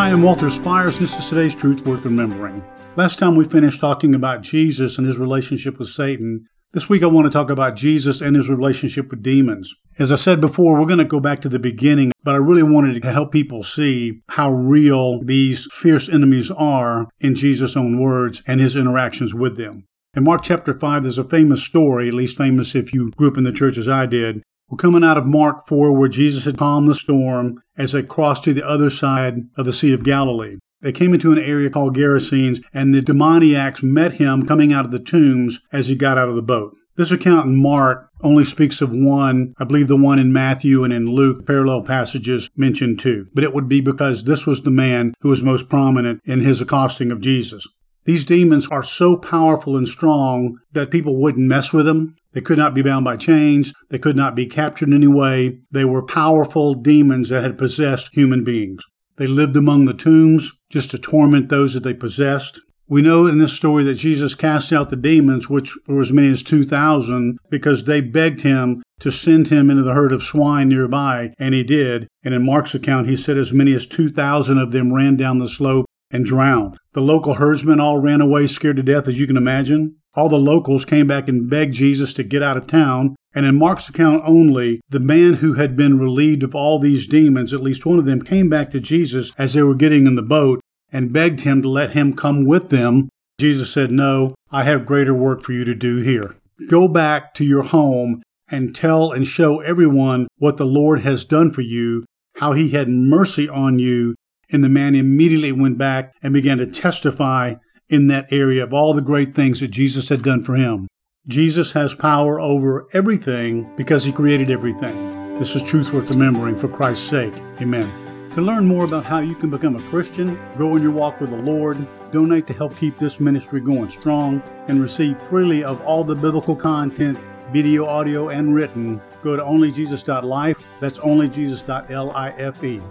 Hi, I'm Walter Spires. This is today's Truth Worth Remembering. Last time we finished talking about Jesus and his relationship with Satan. This week I want to talk about Jesus and his relationship with demons. As I said before, we're going to go back to the beginning, but I really wanted to help people see how real these fierce enemies are in Jesus' own words and his interactions with them. In Mark chapter 5, there's a famous story, at least famous if you grew up in the church as I did. We're coming out of Mark 4, where Jesus had calmed the storm as they crossed to the other side of the Sea of Galilee. They came into an area called Gerasenes, and the demoniacs met him coming out of the tombs as he got out of the boat. This account in Mark only speaks of one. I believe the one in Matthew and in Luke, parallel passages mention two. But it would be because this was the man who was most prominent in his accosting of Jesus. These demons are so powerful and strong that people wouldn't mess with them. They could not be bound by chains. They could not be captured in any way. They were powerful demons that had possessed human beings. They lived among the tombs just to torment those that they possessed. We know in this story that Jesus cast out the demons, which were as many as 2,000, because they begged him to send him into the herd of swine nearby, and he did. And in Mark's account, he said as many as 2,000 of them ran down the slope and drowned. The local herdsmen all ran away scared to death, as you can imagine. All the locals came back and begged Jesus to get out of town. And in Mark's account only, the man who had been relieved of all these demons, at least one of them, came back to Jesus as they were getting in the boat and begged him to let him come with them. Jesus said, No, I have greater work for you to do here. Go back to your home and tell and show everyone what the Lord has done for you, how he had mercy on you, and the man immediately went back and began to testify in that area of all the great things that Jesus had done for him. Jesus has power over everything because he created everything. This is truth worth remembering for Christ's sake. Amen. To learn more about how you can become a Christian, grow in your walk with the Lord, donate to help keep this ministry going strong, and receive freely of all the biblical content, video, audio, and written, go to onlyjesus.life. That's onlyjesus.life.